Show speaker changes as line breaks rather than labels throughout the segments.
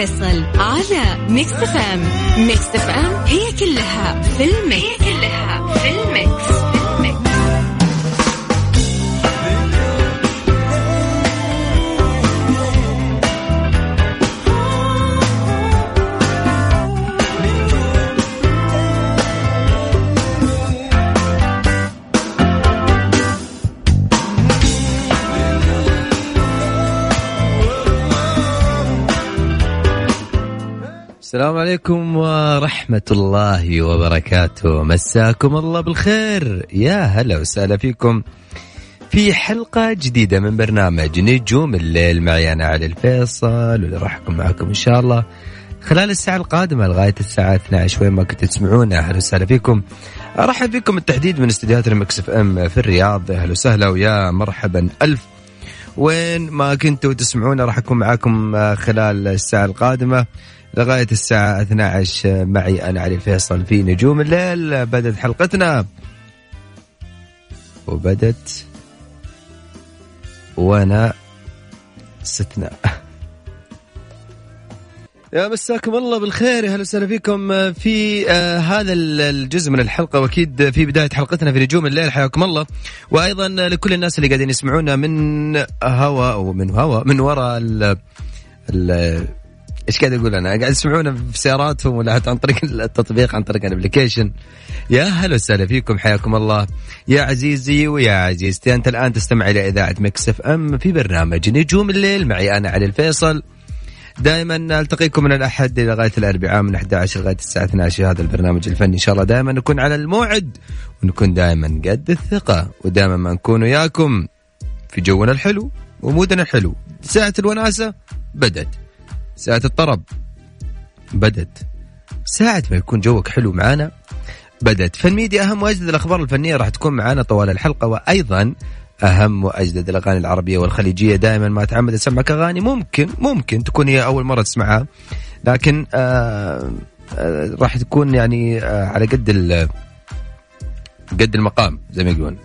الفيصل على Mix FM Mix FM هي كلها في ال mix. هي كلها في ال mix.
السلام عليكم ورحمة الله وبركاته. مساكم الله بالخير. يا هلا وسهلا فيكم في حلقة جديدة من برنامج نجوم الليل. معي أنا علي الفيصل واللي راح أكون معكم إن شاء الله خلال الساعة القادمة لغاية الساعة 12 وين ما كنتوا تسمعونا أهلا وسهلا فيكم. أرحب بكم بالتحديد من استديوهات ال Mix FM في الرياض. أهلا وسهلا ويا مرحبا. ألف. وين ما كنتوا تسمعونا راح أكون معكم خلال الساعة القادمة. لغاية الساعة 12 معي أنا علي فيصل في نجوم الليل. بدت حلقتنا. وبدت وأنا ستنا. يا مساكم الله بالخير. يا هلا وسهلا فيكم. في آه هذا الجزء من الحلقة. وأكيد في بداية حلقتنا في نجوم الليل. حياكم الله. وأيضا لكل الناس اللي قاعدين يسمعونا من هوا ومن هوا من وراء ال ال إيش قاعد أقول أنا؟ قاعد يسمعونا في سياراتهم ولا عن طريق التطبيق عن طريق ال application. يا هلا وسهلا فيكم حياكم الله. يا عزيزي ويا عزيزتي أنت الآن تستمع إلى إذاعة Mix FM في برنامج نجوم الليل معي أنا علي الفيصل. دائما التقيكم من الأحد لغايه الأربعاء من 11 لغاية الساعة 12 هذا البرنامج الفني إن شاء الله دائما نكون على الموعد ونكون دائما قد الثقة ودائما ما نكون وياكم في جونا الحلو ومودنا الحلو. ساعة الوناسة بدت. ساعة الطرب. بدت ساعة ما يكون جوك حلو معانا بدت فالميديا أهم وأجدد الأخبار الفنية راح تكون معانا طوال الحلقة وأيضا أهم وأجدد الأغاني العربية والخليجية. دائما ما أتعمد أسمعك أغاني ممكن ممكن تكون هي أول مرة تسمعها لكن آه آه راح تكون يعني آه على قد قد المقام زي ما يقولون.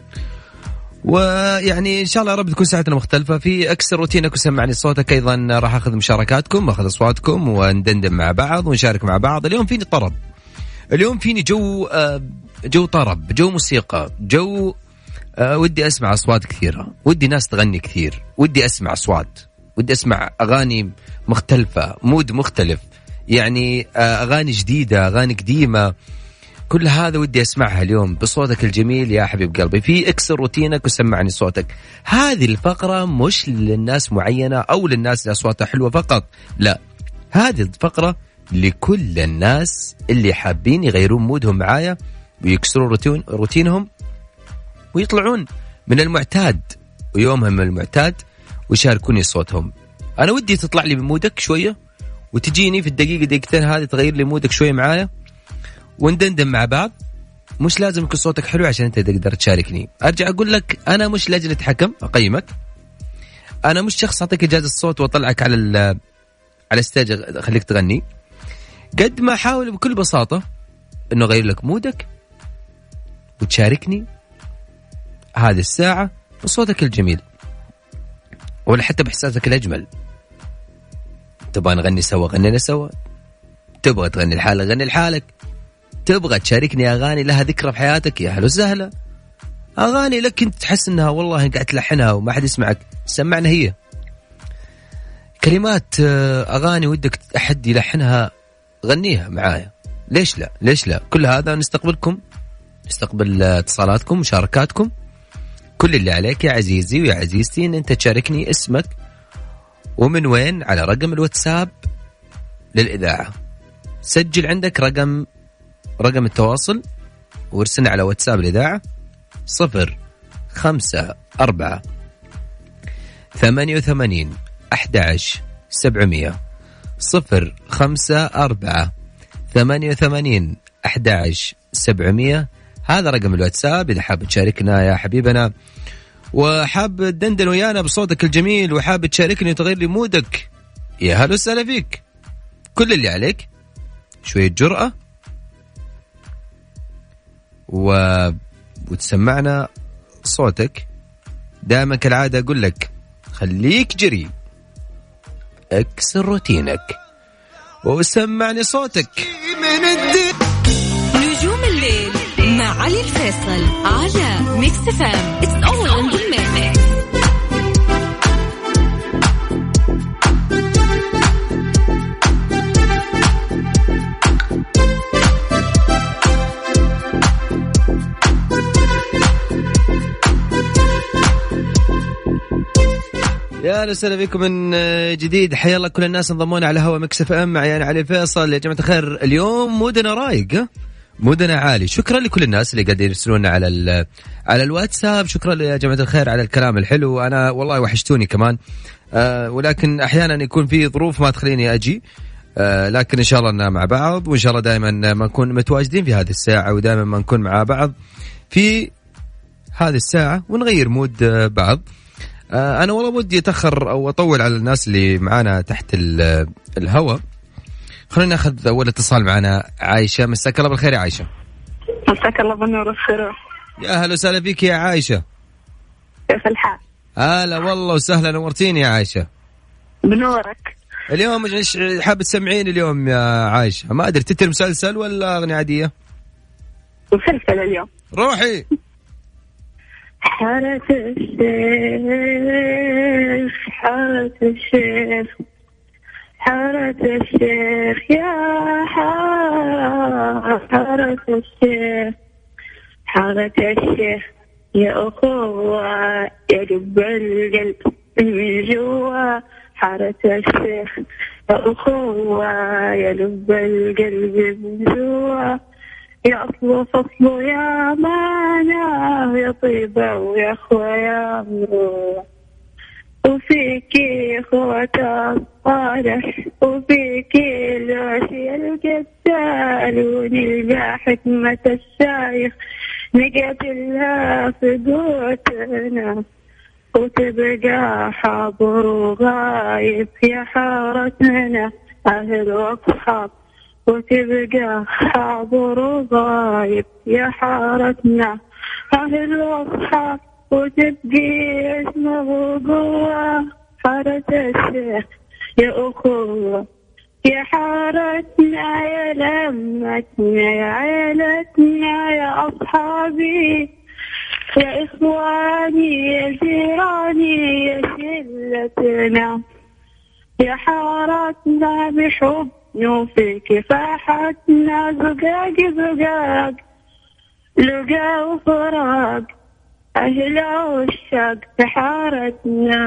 ويعني إن شاء الله يا رب تكون ساعتنا مختلفة. في أكسر روتينك وسمعني صوتك أيضا راح أخذ مشاركاتكم وأخذ أصواتكم وندندن مع بعض ونشارك مع بعض. اليوم فيني طرب. اليوم فيني جو جو طرب جو موسيقى جو ودي أسمع أصوات كثيرة ودي ناس تغني كثير ودي أسمع أصوات ودي أسمع أغاني مختلفة mood مختلف. يعني أغاني جديدة أغاني قديمة. كل هذا ودي أسمعها اليوم بصوتك الجميل يا حبيب قلبي. في اكسر روتينك وسمعني صوتك. هذه الفقرة مش للناس معينة أو للناس اللي أصواتها حلوة فقط. لا هذه الفقرة لكل الناس اللي حابين يغيرون mood هم معايا ويكسرون روتين روتينهم ويطلعون من المعتاد. ويومهم من المعتاد ويشاركوني صوتهم. أنا ودي تطلع لي من mood ك شوية وتجيني في الدقيقة دقيقتين هذه تغير لي mood ك شوية معايا. وندندن مع بعض. مش لازم يكون صوتك حلو عشان أنت تقدر تشاركني. أرجع أقول لك أنا مش لجنة حكم أقيمك. أنا مش شخص أعطيك إجازة الصوت وأطلعك على على ال stage اخليك تغني. قد ما احاول بكل بساطة إنه أغير لك مودك وتشاركني هذه الساعة بصوتك الجميل. ولا حتى بإحساسك الأجمل. تبغى نغني سوا غنينا سوا. تبغى تغني لحالك غني لحالك. تبغى تشاركني أغاني لها ذكرى في حياتك؟ يا أهلا وسهلا أغاني لك انت تحس إنها والله قاعد تلحنها وما حد يسمعك. سمعنا هي. كلمات أغاني ودك أحد يلحنها غنيها معايا. ليش لا؟ ليش لا؟ كل هذا نستقبلكم نستقبل اتصالاتكم مشاركاتكم. كل اللي عليك يا عزيزي ويا عزيزتي إن أنت تشاركني اسمك ومن وين؟ على رقم الواتساب للإذاعة. سجل عندك رقم رقم التواصل وارسلنا على واتساب الإذاعة صفر خمسة أربعة ثمانية وثمانين أحد سبعمية صفر خمسة أربعة 88 11 700 هذا رقم الواتساب إذا حاب تشاركنا يا حبيبنا. وحاب تدندن ويانا بصوتك الجميل وحاب تشاركني وتغير لي مودك يا هلا وسهلا فيك. كل اللي عليك شوية جرأة و... وتسمعنا صوتك. دائما كالعادة أقول لك خليك جريء. اكسر روتينك. وسمعني صوتك.
نجوم الليل مع علي الفيصل على Mix FM It's
all أهلا وسهلا بكم من جديد. حيا الله كل الناس انضمونا على هوا مكسف ام. معي أنا علي فيصل. يا جماعة الخير اليوم مودنا رايق؟ مودنا عالي. شكرا لكل الناس اللي قاعدين يرسلونا على على الواتساب. شكرا يا جماعة الخير على الكلام الحلو. أنا والله وحشتوني كمان. آه ولكن أحيانا يكون في ظروف ما تخليني أجي. آه لكن إن شاء الله اننا مع بعض. وإن شاء الله دائما ما نكون متواجدين في هذه الساعة ودائما ما نكون مع بعض في هذه الساعة ونغير مود آه، بعض. آه، أنا والله ودي أتأخر أو أطول على الناس اللي معانا تحت ال- الهواء. خلينا ناخذ أول اتصال معنا عايشة. مساك الله بالخير يا عايشة.
مساك الله بالنور والسرور
يا أهلا وسهلا فيك يا عايشة.
كيف الحال؟
هلا والله وسهلا نورتيني يا عايشة.
بنورك.
اليوم إيش حاب تسمعين اليوم يا عايشة؟ ما أدري تتر مسلسل ولا أغنية عادية؟
مسلسل اليوم.
روحي.
حارة الشيخ حارة الشيخ حارة الشيخ يا حارة الشيخ حارة الشيخ يا أخوة يا لب القلب من جوا حارة الشيخ يا أخوة يا لب القلب من جوا يا أصل فصل يا مانا يا طيبة ويا أخوة يا مروة وفيك أخوة الصالح وفيك الوشي القتال ونلقى حكمة الشايخ نقتلها في قوتنا وتبقى حاضر وغايب يا حارتنا أهل وأصحاب وتبقى حاضر وغايب يا حارتنا. أهل وأصحاب وتبقي اسمه وقوة حارة الشيخ يا أخوة يا حارتنا يا لمتنا يا عيلتنا يا أصحابي يا إخواني يا جيراني يا شلتنا. يا حارتنا بحب وفي كفاحتنا زقاق زقاق لقا وفراق أهل وشاق في حارتنا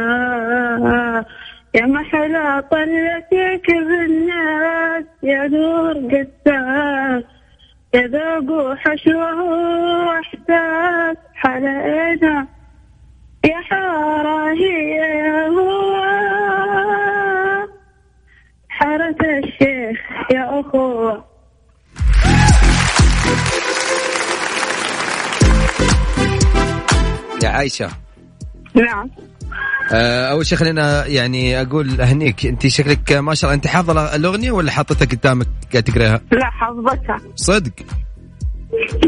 يا محلى طلتك بالناس يا نور قساس يا ذوق حشوه وإحساس. حلقنا يا حارة
عايشة.
نعم.
آه، أول شيء خلينا يعني أقول اهنيك أنت شكلك ما شاء الله أنت حافظة الأغنية ولا حاطتها قدامك قاعد تقرأها؟
لا حفظتها
صدق؟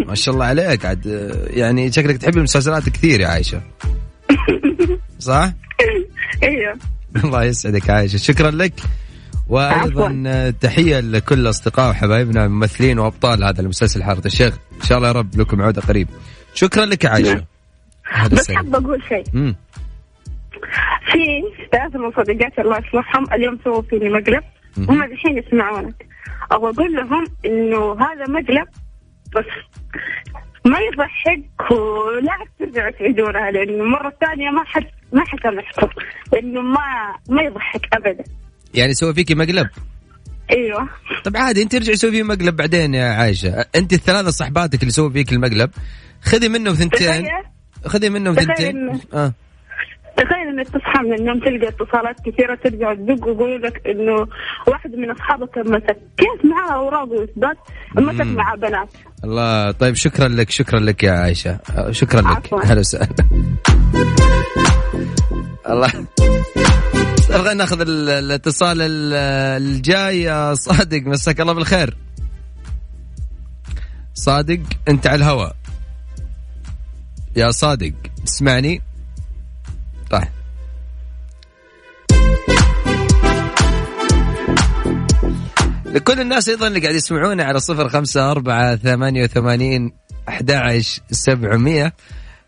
ما شاء الله عليك عاد يعني شكلك تحب المسلسلات كثير يا عايشة. صح؟
أيوه
الله يسعدك عايشة شكرا لك. وأيضا تحية لكل اصدقاء وحبايبنا الممثلين وأبطال هذا المسلسل حارة الشيخ. إن شاء الله يا رب لكم عودة قريب. شكرا لك يا عايشة.
بس حابة أقول شيء. في ثلاثة من صديقاتي الله يصلحهم. اليوم سووا فيني مقلب. هم الحين يسمعونك. أبغى أقول لهم إنه هذا مقلب بس ما يضحك ولا ترجعوا تعيدونها لأنه المرة الثانية ما حد ما حسامحكم لأنه ما ما يضحك أبدا.
يعني سوى فيكي مقلب؟
أيوه.
طب عادي أنت ارجعي سوي فيه مقلب بعدين يا عايشة. أنت الثلاثة صحباتك اللي سووا فيك المقلب خذي منهم ثنتين. خذي منهم
تخيل
ثنتين آه.
تخيل انك تصحى من النوم تلقى اتصالات كثيرة ترجع تدق ويقولوا لك إنه واحد من أصحابك مسك. كيف معاه أوراق وإثبات؟ مسك. مع بنات.
الله. طيب شكرا لك شكرا لك يا عائشة. شكرا لك. أهلا وسهلا. الله. نبغى ناخذ ال- الاتصال ال- الجاي. يا صادق مساك الله بالخير. صادق أنت على الهواء. يا صادق تسمعني طيب. لكل الناس أيضا اللي قاعد يسمعونا على صفر خمسة أربعة ثمانية وثمانين أحد سبعمية.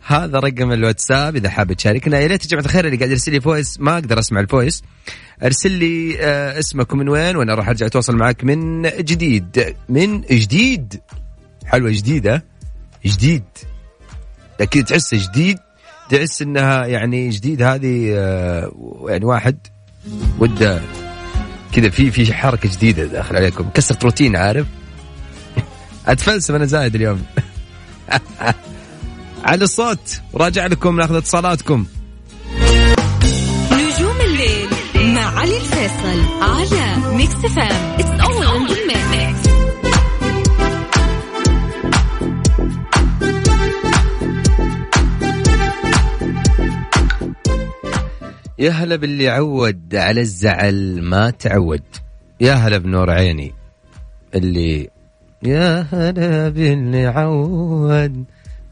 هذا رقم الواتساب إذا حاب تشاركنا. يا ريت يا جماعة الخير اللي قاعد يرسل لي voice. ما أقدر أسمع ال voice. ارسل لي آه، اسمك ومن وين وأنا راح أرجع أتواصل معك من جديد. من جديد. حلوة جديدة. جديد. أكيد تحس جديد تحس إنها يعني جديد هذه آه، يعني واحد وده كذا في في حركة جديدة داخل عليكم. كسرت روتين عارف؟ أتفلسف أنا زايد اليوم. على الصوت راجع لكم ناخذ اتصالاتكم.
نجوم الليل مع علي الفيصل على Mix FM
يا هلا باللي عود على الزعل ما تعود. يا هلا بنور عيني. اللي يا هلا باللي عود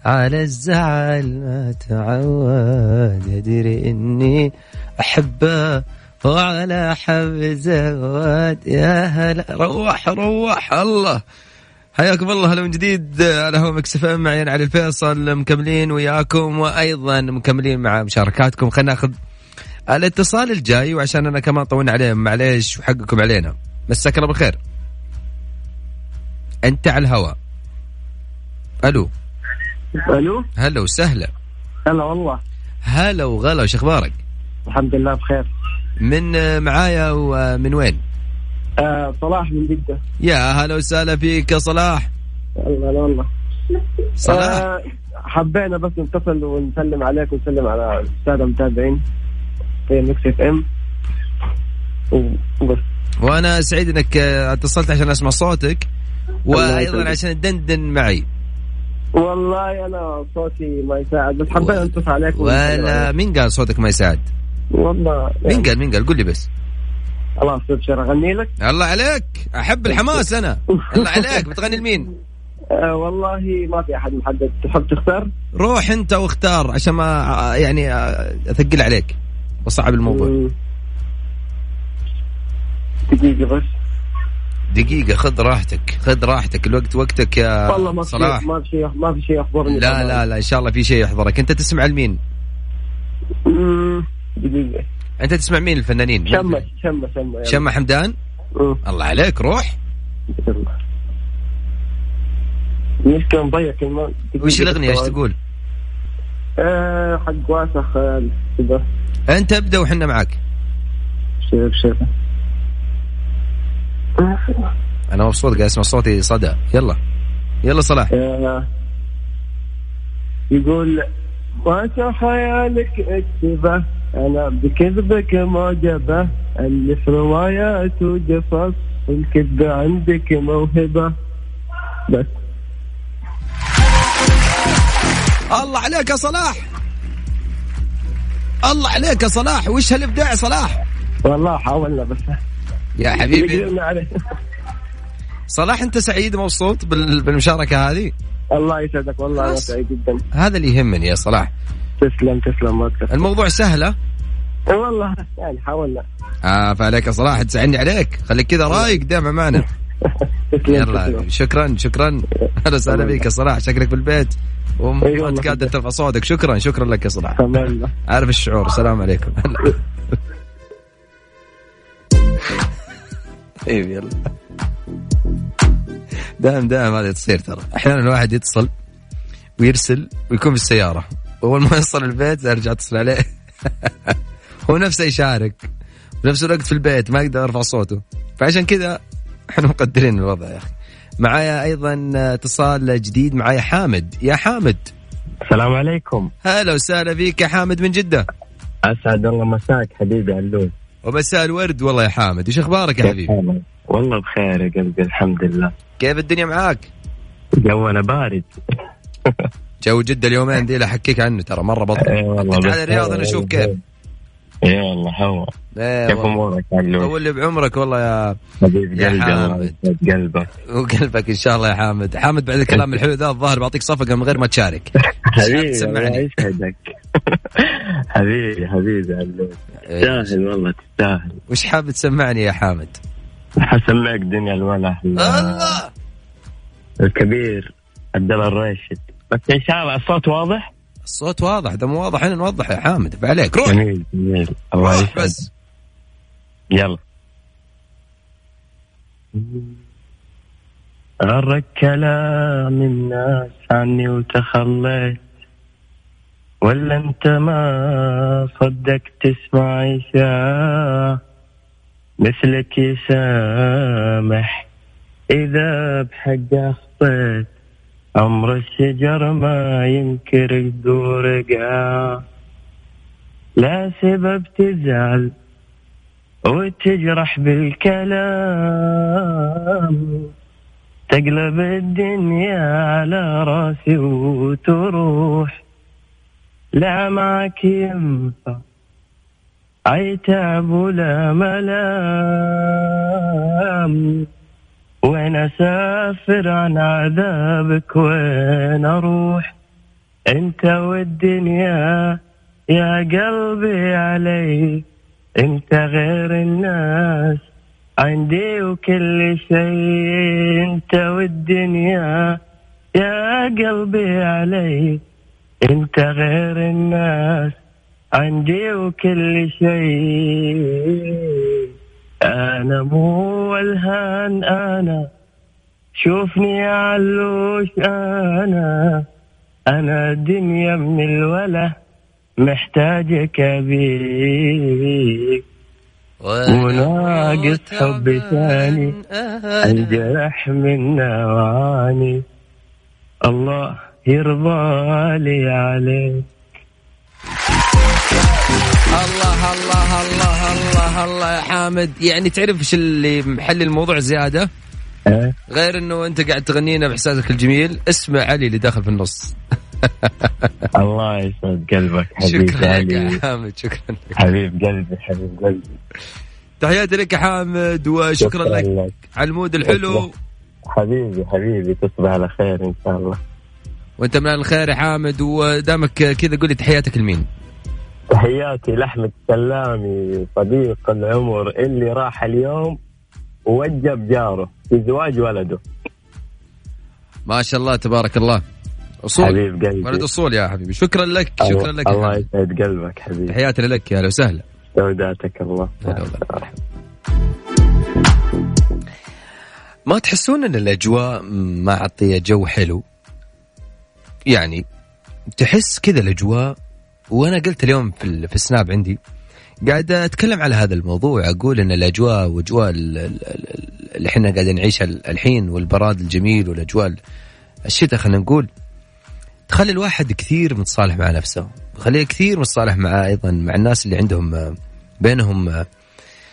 على الزعل ما تعود. يدري إني احبه وعلى حب زود يا هلا روح روح الله. حياكم الله هلا من جديد على هوا Mix FM معي علي الفيصل مكملين وياكم وأيضا مكملين مع مشاركاتكم. خلينا ناخذ الاتصال الجاي وعشان أنا كمان طولنا عليه معليش وحقكم علينا. مساك الله بالخير. أنت على الهواء. ألو.
ألو.
هلا وسهلا.
هلا والله.
هلا وغلا وش أخبارك؟
الحمد لله بخير.
من معايا ومن وين؟
آه صلاح من جدة.
يا هلا وسهلا فيك يا صلاح.
هلا هلا والله
صلاح.
آه حبينا بس نتصل ونسلم عليك ونسلم على السادة المتابعين. Mix FM وبس.
وأنا سعيد إنك آه، اتصلت عشان أسمع صوتك.
الله وأيضا.
عشان تدندن معي.
والله أنا صوتي ما يساعد بس حبينا نتصل عليك
ولا. مين قال صوتك ما يساعد؟
والله
مين قال؟ مين قال؟ قول لي بس.
خلاص ابشر أغني لك؟
الله عليك. أحب الحماس أنا. الله عليك. بتغني لمين؟
آه والله ما في أحد محدد. تحب تختار؟
روح أنت واختار عشان ما آه، يعني أثقل عليك. وصعب الموضوع.
دقيقة بس.
دقيقة خذ راحتك خذ راحتك الوقت وقتك يا
والله ما في
صلاح.
شيء ما في شيء ما في شيء يحضرني
لا لا لا إن شاء الله في شيء يحضرك. أنت تسمع لمين.
دقيقة.
أنت تسمع مين الفنانين؟
شمة شمة شمة.
شمة حمدان؟
مم.
الله عليك روح.
يلا. مشكلة مضيع كلمات
وش الأغنية؟ إيش تقول؟
آه حق واسع خيال كذا.
أنت ابدأ وحنا معك
شوف شوف
أنا مبسوط قاعد أسمع صوتي صدى. يلا. يلا صلاح.
يقول واسع خيالك أكتبه أنا بكذبك معجبة ألف روايات وقصص الكذب عندك موهبة. بس.
الله عليك يا صلاح. الله عليك يا صلاح وش هالإبداع يا صلاح؟
والله حاولنا بس.
يا حبيبي. صلاح أنت سعيد ومبسوط بال- بالمشاركة هذه؟
الله يسعدك والله
أنا.
سعيد جدا.
هذا اللي يهمني يا صلاح.
تسلم تسلم ما تكفى
الموضوع سهله
والله يعني حاولنا.
آه فعليك يا صلاح تسعني عليك. خليك كذا رايق دائما معنا. يلا. شكرا شكرا. أهلا وسهلا فيك يا صلاح شكلك بالبيت وما. تقدر ترفع صوتك شكرا شكرا لك يا صلاح. عارف الشعور. السلام عليكم. طيب يلا. دائم دائم هذه تصير ترى. أحيانا الواحد يتصل ويرسل ويكون في السيارة. وأول ما يوصل البيت ارجع اتصل عليه. هو نفسه يشارك. بنفس الوقت في البيت ما يقدر يرفع صوته. فعشان كذا إحنا مقدرين الوضع يا أخي. معايا أيضا اتصال جديد معايا حامد. يا حامد.
السلام عليكم.
هلا وسهلا فيك يا حامد من جدة؟
أسعد الله مساك حبيبي علوش
ومساء الورد والله يا حامد. إيش أخبارك يا حبيبي؟
والله بخير يا قلبي الحمد لله.
كيف الدنيا معاك؟
جونا بارد.
جو جدة اليومين دي لا أحكيك عنه ترى مرة بطل. أنت على. الرياض أنا أشوف كيف؟
اي والله هو.
إيه
كيف
والله.
امورك
طول بعمرك والله يا
حبيب
يا حامد.
قلبك.
وقلبك إن شاء الله يا حامد. حامد بعد الكلام الحلو ذا الظاهر بعطيك صفقة من غير ما تشارك.
حبيبي
تسمعني.
الله يسعدك. حبيبي حبيبي علوش.
إيه.
تستاهل والله تستاهل.
وش حاب تسمعني يا حامد؟
حسمعك دنيا الولا.
الله!
الكبير عبد الله الراشد. بس ان شاء الله الصوت واضح؟
الصوت واضح ده مو واضح هنا نوضح يا حامد فعليك روح.
جميل جميل. الله
روح بس.
يلا. غرك كلام الناس عني وتخليت ولا أنت ما صدقت تسمع إشاعة مثلك يسامح إذا بحق أخطيت. عمر الشجر ما ينكر قدور قاع لا سبب تزعل وتجرح بالكلام. تقلب الدنيا على راسي وتروح. لا معك ينفع عيتعب ولا ملام. وين أسافر عن عذابك؟ وين أروح؟ أنت والدنيا يا قلبي علي. أنت غير الناس عندي وكل شيء أنت والدنيا يا قلبي علي. أنت غير الناس عندي وكل شيء أنا مو ألهان أنا شوفني علوش أنا أنا دنيا من الوله محتاجك ابيك وناقص حب ثاني انجرح من نواني. الله يرضى لي عليك.
الله الله الله الله الله يا حامد. يعني تعرف إيش اللي محل الموضوع زيادة؟
أه؟
غير إنه أنت قاعد تغنينا بإحساسك الجميل اسمع علي اللي داخل في النص.
الله يسعد قلبك حبيب
شكرا لك يا حامد شكرا. لك
حبيب قلبي حبيب قلبي.
تحياتي لك يا حامد وشكرا لك.
لك.
على المود الحلو.
حبيبي حبيبي تصبح على خير إن شاء الله.
وأنت من الخير يا حامد ودامك كذا قول لي تحياتك لمين؟
تحياتي لأحمد سلامي صديق العمر اللي راح اليوم ووجب جاره في زواج ولده.
ما شاء الله تبارك الله. أصول.
حبيب قلبي.
ولد أصول يا حبيبي. شكرا لك شكرا لك
الله. يسعد قلبك حبيبي.
تحياتي لك يا أهلا وسهلا.
سوداتك الله.
ما تحسون إن الأجواء معطية جو حلو؟ يعني تحس كذا الأجواء وأنا قلت اليوم في في السناب عندي قاعد اتكلم على هذا الموضوع أقول إن الأجواء وأجواء ال- ال- ال- اللي إحنا قاعدين نعيشها الحين والبراد الجميل والأجواء ال- الشتاء خلينا نقول تخلي الواحد كثير متصالح مع نفسه تخليه كثير متصالح مع أيضا مع الناس اللي عندهم بينهم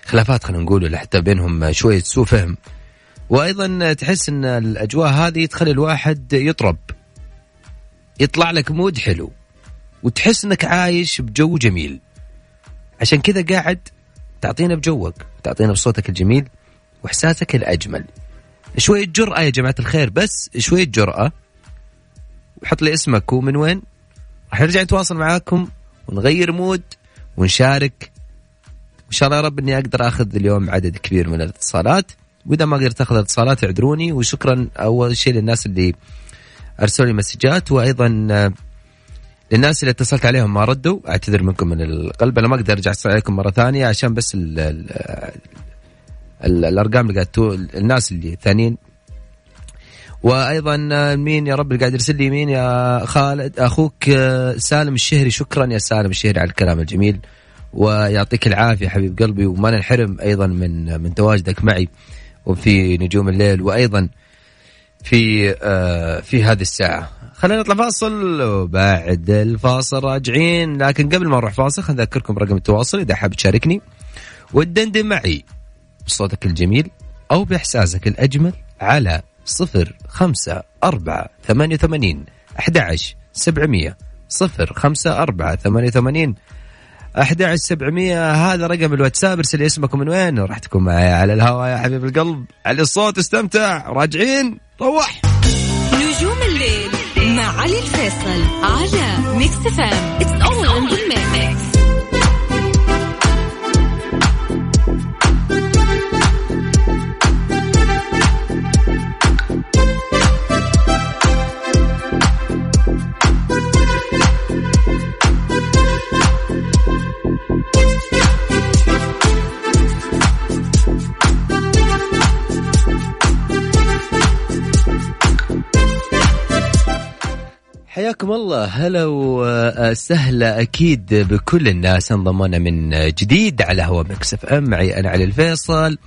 خلافات خلينا نقول ولا حتى بينهم شوية سوء فهم. وأيضا تحس إن الأجواء هذه تخلي الواحد يطرب يطلع لك مود حلو. وتحس إنك عايش بجو جميل. عشان كذا قاعد تعطينا بجوك تعطينا بصوتك الجميل وإحساسك الأجمل. شوية جرأه يا جماعة الخير بس شوية جرأه وحط لي اسمك ومن وين. راح نرجع نتواصل معاكم ونغير مود ونشارك. إن شاء الله يا رب إني أقدر آخذ اليوم عدد كبير من الاتصالات. وإذا ما قدرت اخذ الاتصالات اعذروني. وشكرا أول شيء للناس اللي أرسلوا لي مسجات. وأيضا آه، للناس اللي اتصلت عليهم ما ردوا أعتذر منكم من القلب أنا ما أقدر أرجع اتصل عليكم مرة ثانية عشان بس ال ال ال الأرقام اللي قاعد الناس اللي الثانيين وأيضا مين يا رب اللي قاعد يرسل لي؟ مين يا خالد؟ أخوك سالم الشهري شكرا يا سالم الشهري على الكلام الجميل. ويعطيك العافية حبيب قلبي وما ننحرم أيضا من من تواجدك معي وفي نجوم الليل وأيضا في آه في هذه الساعة. خلينا نطلع فاصل وبعد الفاصل راجعين. لكن قبل ما نروح فاصل خلينا نذكركم رقم التواصل. إذا حاب تشاركني وتدندن معي بصوتك الجميل أو بإحساسك الأجمل على صفر خمسة أربعة ثمانية وثمانين أحد عشر سبعمية. صفر خمسة أربعة ثمانية وثمانين 11700 هذا رقم الواتساب ارسل اسمك من وين وراح تكون معي على الهواء يا حبيب القلب. على الصوت استمتع. راجعين روح!
علي الفيصل على Mix FM
حياكم الله. هلا وسهلا أكيد بكل الناس. انضمونا من جديد على هوا Mix FM. معي أنا علي الفيصل.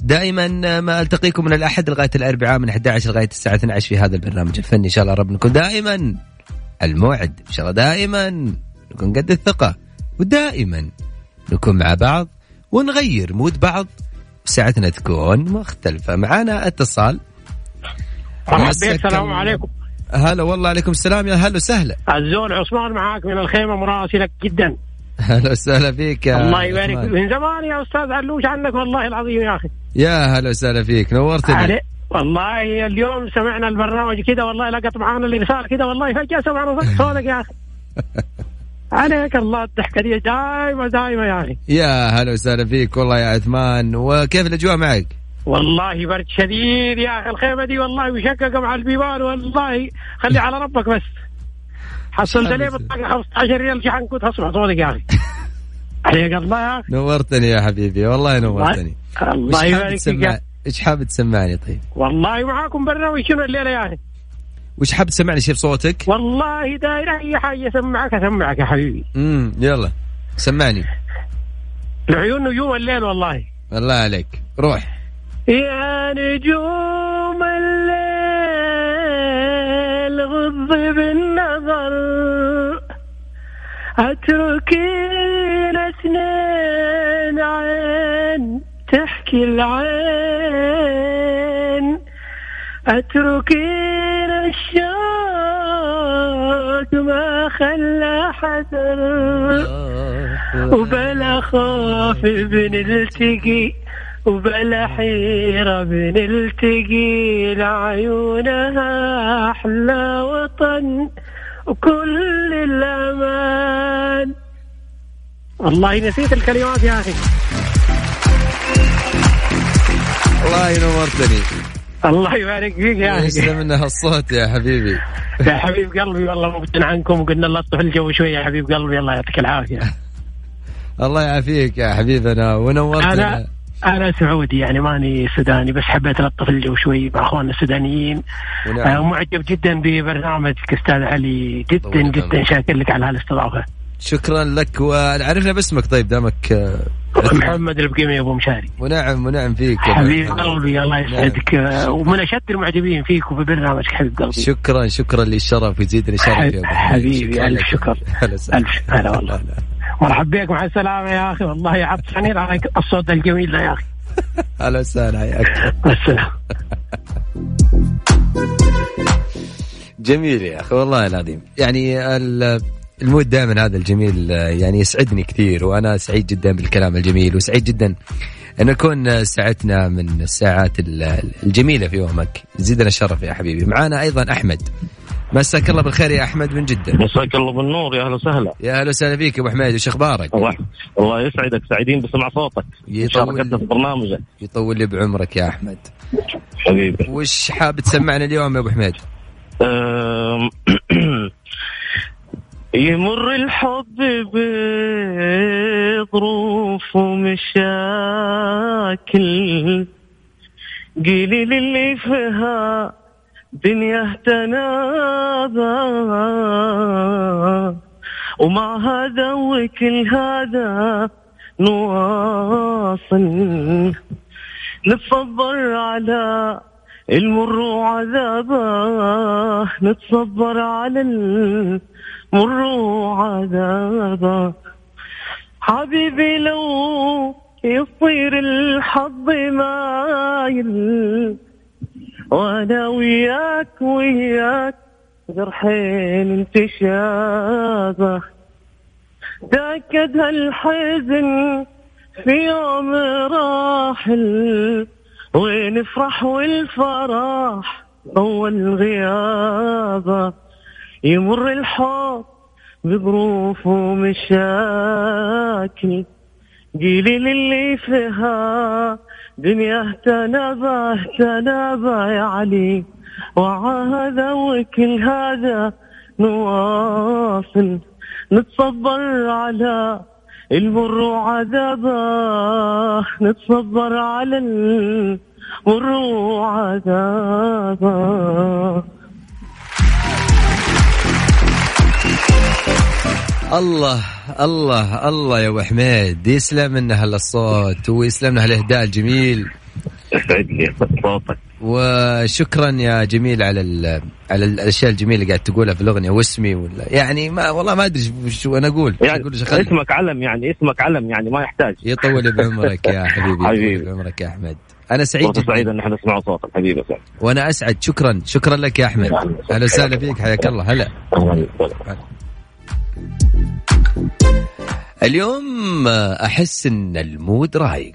دائما ما ألتقيكم من الأحد لغاية الأربعاء من 11 لغاية الساعة 12 في هذا البرنامج الفني. إن شاء الله رب نكون دائما الموعد. إن شاء الله دائما نكون قد الثقة. ودائما نكون مع بعض ونغير mood بعض. ساعتنا تكون مختلفة. معنا اتصال.
السلام. عليكم.
هلا والله عليكم السلام يا هلا وسهلا.
الزول عثمان معاك من الخيمة مراسلك جدا.
هلا وسهلا فيك يا
الله يبارك. من زمان يا أستاذ علوش عنك والله العظيم يا أخي.
يا هلا وسهلا فيك نورتني
علي والله اليوم سمعنا البرنامج كده والله لقط معانا الإرسال كده والله فجأة سمعنا صوت- صوتك يا أخي. عليك الله الضحكة دي دايما دايما يا أخي.
يا هلا وسهلا فيك والله يا عثمان وكيف الأجواء معك؟
والله برد شديد يا أخي الخيمة دي والله مشققه مع البيبان والله خلي على ربك بس. حصلت لي بالطاقه 15 ريال شحن كنت اسمع صوتك يا أخي. عليك الله. يا أخي
نورتني يا حبيبي والله نورتني.
الله يبارك فيك.
إيش حابب تسمعني طيب؟
والله معاكم برنامج شنو الليلة يا أخي؟
وش حابب تسمعني شيء بصوتك؟
والله داير أي حاجة أسمعك أسمعك يا حبيبي.
امم يلا سمعني.
العيون نجوم الليل والله.
الله عليك. روح.
يا نجوم الليل غضي بالنظر أتركين اثنين عين تحكي العين أتركين الشوق ما خلى حذر وبلا خوف بنلتقي وبلا حيرة بنلتقي لعيونها أحلى وطن وكل الأمان. والله نسيت الكلمات يا أخي.
والله نورتني
الله يبارك فيك يا أخي.
يسلم لنا هالصوت يا حبيبي.
يا حبيب قلبي والله مبتن عنكم وقلنا لطف الجو شوية يا حبيب قلبي. الله يعطيك العافية.
الله يعافيك يا حبيبنا. ونورتنا.
أنا أنا سعودي يعني ماني سوداني بس حبيت ألطف الجو شوي مع أخواننا السودانيين آه،
ونعم.
معجب جدا ببرنامجك أستاذ علي جدا جدا. شاكر لك على هالاستضافة
شكرا لك وعرفنا باسمك طيب دامك آه،
محمد البقيمي أبو مشاري
ونعم ونعم فيك
حبيب. قلبي الله يسعدك آه، ومن أشد المعجبين فيك وفي برنامجك حبيب قلبي
شكرا شكرا للشرف ويزيدني شرف.
حبيبي
ألف.
شكر. ألف هلا والله مرحبا بك مع السلامة يا أخي. والله عطشانين على الصوت الجميل ده يا أخي.
هلا وسهلا حياك.
السلام.
جميل يا أخي والله العظيم. يعني ال- المود دائما هذا الجميل يعني يسعدني كثير وأنا سعيد جدا بالكلام الجميل وسعيد جدا أن نكون ساعتنا من الساعات ال- الجميلة في يومك. زيدنا الشرف يا حبيبي. معانا أيضا أحمد. مساك الله بالخير يا أحمد من جدة.
مساك الله بالنور يا أهلا وسهلا.
يا أهلا وسهلا فيك يا أبو حميد وش أخبارك؟
الله الله يسعدك سعيدين بسمع صوتك. مشاركتنا في برنامجك.
يطول لي بعمرك يا أحمد.
حبيبي.
وش حاب تسمعنا اليوم يا أبو حميد؟
يمر الحب بظروف ومشاكل. قيلي للي فيها دنيا تنابى ومع هذا وكل هذا نواصل. نتفضل على
المر وعذابه نتصبر على المر وعذابه حبيبي لو يصير الحظ مايل وأنا وياك وياك جرحين انتشابة. تأكد هالحزن في يوم راحل ونفرح والفرح أول غيابه يمر الحب بظروف ومشاكل قيلي للي فيها دنيا تنابه تنابه يا علي. وهذا وكل هذا نواصل. نتصبر على المر وعذابه. نتصبر على المر وعذابه.
الله الله الله يا أبو حميد. يسلم لنا هالصوت ويسلم لنا هالإهداء الجميل.
يسعد لي صوتك.
وشكرا يا جميل على ال على الأشياء الجميلة اللي قاعد تقولها في الأغنية واسمي ولا يعني ما والله ما أدري شو أنا أقول.
يعني
أقول.
اسمك علم يعني اسمك علم يعني ما يحتاج.
يطول بعمرك يا حبيبي يطول
حبيبي.
بعمرك يا أحمد. أنا سعيد جدا
سعيد إن إحنا نسمع صوتك حبيبي. سعيد
وأنا أسعد. شكرا شكرا لك يا أحمد. أهلا وسهلا فيك. حياك الله. هلا. اليوم أحس إن المود رايق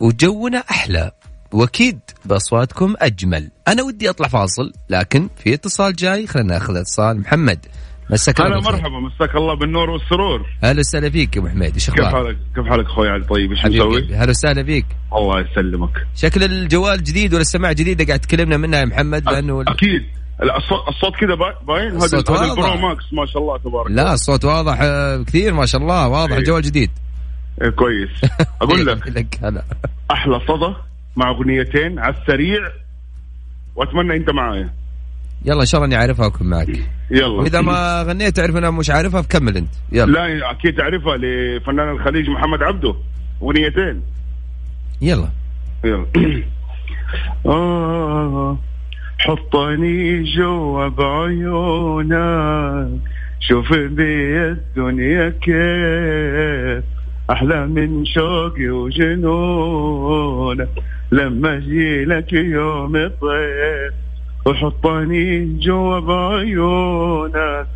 وجونا أحلى وأكيد بأصواتكم أجمل. أنا ودي أطلع فاصل لكن في اتصال جاي خلينا نأخذ اتصال. محمد مساك الله
هلا. مرحبا مساك الله بالنور والسرور.
هلا وسهلا فيك يا أبو حميد إيش
كيف
أخبارك؟
حالك؟ كيف حالك أخوي علي طيب
إيش
مسوي؟
هلا وسهلا فيك.
الله يسلمك.
شكل الجوال جديد ولا السماعة جديدة؟ قاعد تكلمنا منها يا محمد لأنه
أكيد. لا، الصوت الصوت كذا با- باين؟ هذا.
ال
Pro Max ما شاء الله تبارك
لا الصوت واضح آه، كثير ما شاء الله واضح
إيه.
الجوال جديد.
إيه كويس. أقول لك.
لك هلا
أحلى صدى مع أغنيتين على السريع وأتمنى أنت معايا.
يلا إن شاء الله إني أعرفها وأكون معك.
يلا.
وإذا ما غنيت تعرف أنا مش عارفها فكمل أنت. يلا.
لا أكيد تعرفها لفنان الخليج محمد عبده. أغنيتين.
يلا.
يلا. آه. حطني جوا بعيونك شوف بي الدنيا كيف. أحلى من شوقي وجنونك. لما أجيلك يوم الطيف. وحطني جوا بعيونك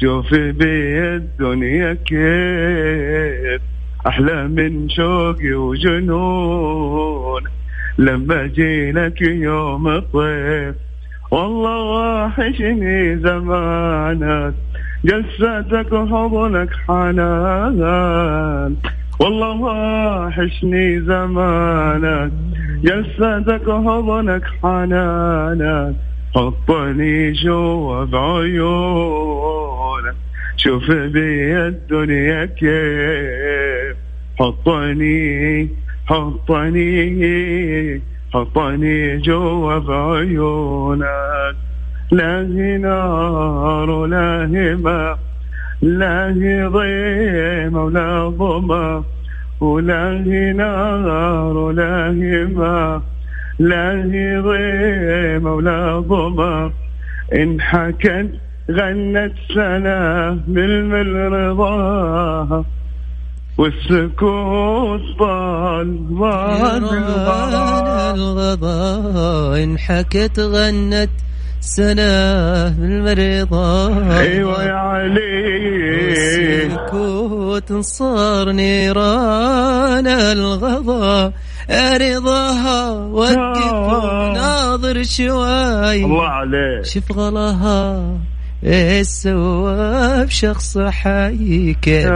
شوف بي الدنيا كيف. أحلى من شوقي وجنون لما جيلك يوم الطيف والله واحشني زمانك جلستك وحضنك حنان. والله واحشني زمانك جلستك وحضنك حنانك حطني جوا بعيونك شوف بي الدنيا كيف. حطني حطني حطني جوا بعيونك لا هي نار ولا هي ماء لا هي ضيمة ولا ظما. ولا هي نار ولا هي ماء لا هي ضيمة ولا ظما. إن حكت غنت سنة بالمل رضاها والسكوت طال ما
الغضا انحكت غنت سنة بالمرضى
أيوه يا علي.
والسكوت صار نيران الغضا. رضاها وقف وناظر شوي.
الله عليك.
شوف غلاها إيش سوى بشخص حي كيف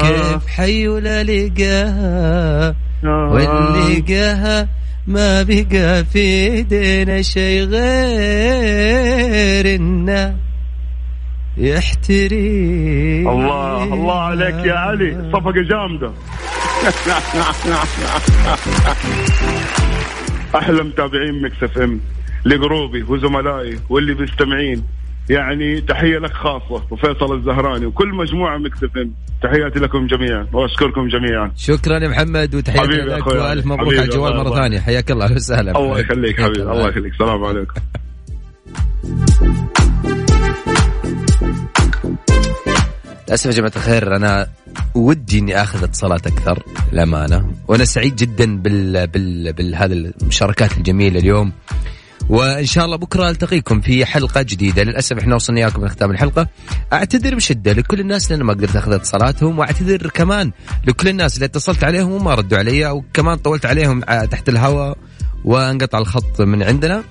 كيف حي ولا لقاها؟ واللي لقاها ما بقى في ايدينا شي غير إنه يحتري
الله الله عليك يا علي. صفقة جامدة. أحلى متابعين Mix FM لقروبي وزملائي واللي بيستمعين. يعني تحية لك خاصه وفيصل الزهراني وكل مجموعة مكتفين تحياتي لكم جميعا وأشكركم جميعا.
شكرا يا محمد وتحياتي لك. وألف مبروك على الجوال
مرة
ثانية. حياك الله أهلا وسهلا.
الله يخليك حبيبي. الله يخليك. السلام عليكم.
للأسف يا جماعة الخير أنا ودي إني آخذ اتصالات أكثر للأمانة. وأنا سعيد جدا بال بال بهذه المشاركات الجميلة اليوم. وإن شاء الله بكرة ألتقيكم في حلقة جديدة. للأسف إحنا وصلنا إياكم لختام الحلقة. أعتذر بشدة لكل الناس اللي أنا ما قدرت أخذ اتصالاتهم وأعتذر كمان لكل الناس اللي اتصلت عليهم وما ردوا علي أو كمان طولت عليهم تحت الهواء وانقطع الخط من عندنا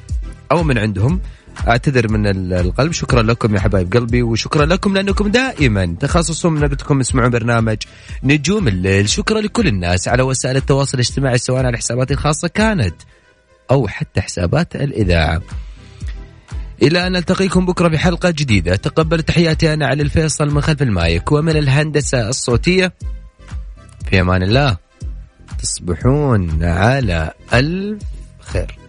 أو من عندهم. أعتذر من ال- القلب. شكرا لكم يا حبايب قلبي وشكرا لكم لأنكم دائما تخصصون من بدكم تسمعون برنامج نجوم الليل. شكرا لكل الناس على وسائل التواصل الاجتماعي سواء على حساباتي الخاصة كانت أو حتى حسابات الإذاعة. إلى أن نلتقيكم بكرة بحلقة جديدة. تقبل تحياتي أنا علي الفيصل من خلف المايك ومن الهندسة الصوتية. في أمان الله. تصبحون على الف خير